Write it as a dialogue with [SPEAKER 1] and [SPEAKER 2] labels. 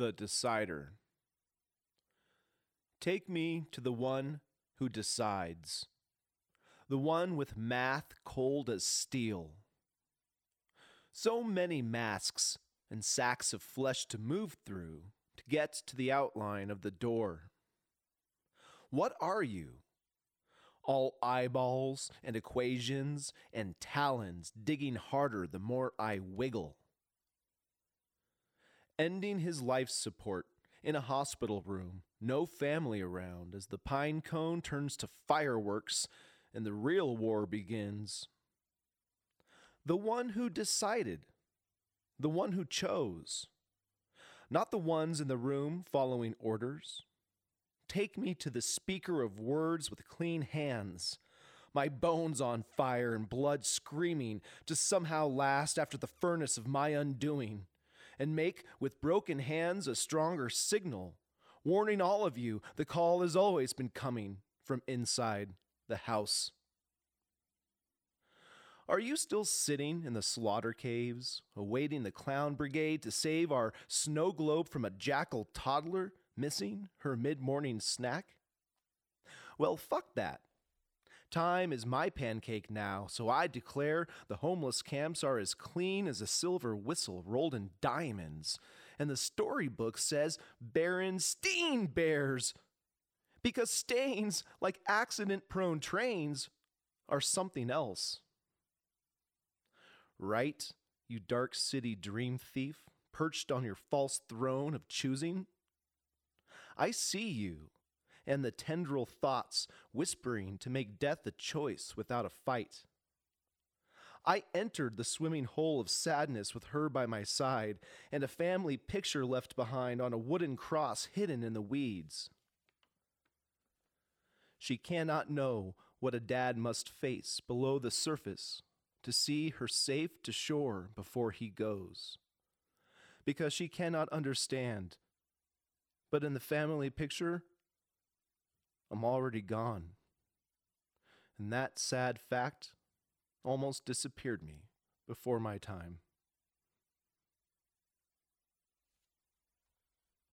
[SPEAKER 1] The Decider. Take me to the one who decides, the one with math cold as steel. So many masks and sacks of flesh to move through to get to the outline of the door. What are you? All eyeballs and equations and talons digging harder the more I wiggle ending his life support in a hospital room, no family around, as the pine cone turns to fireworks and the real war begins. The one who decided, the one who chose, not the ones in the room following orders. Take me to the speaker of words with clean hands, my bones on fire and blood screaming to somehow last after the furnace of my undoing and make with broken hands a stronger signal, warning all of you the call has always been coming from inside the house. Are you still sitting in the slaughter caves, awaiting the clown brigade to save our snow globe from a jackal toddler missing her mid morning snack? Well, fuck that. Time is my pancake now, so I declare the homeless camps are as clean as a silver whistle rolled in diamonds. And the storybook says Berenstain Bears. Because stains, like accident prone trains, are something else. Right, you dark city dream thief, perched on your false throne of choosing? I see you and the tendril thoughts whispering to make death a choice without a fight. I entered the swimming hole of sadness with her by my side, and a family picture left behind on a wooden cross hidden in the weeds. She cannot know what a dad must face below the surface to see her safe to shore before he goes, because she cannot understand. But in the family picture, I'm already gone. And that sad fact almost disappeared me before my time.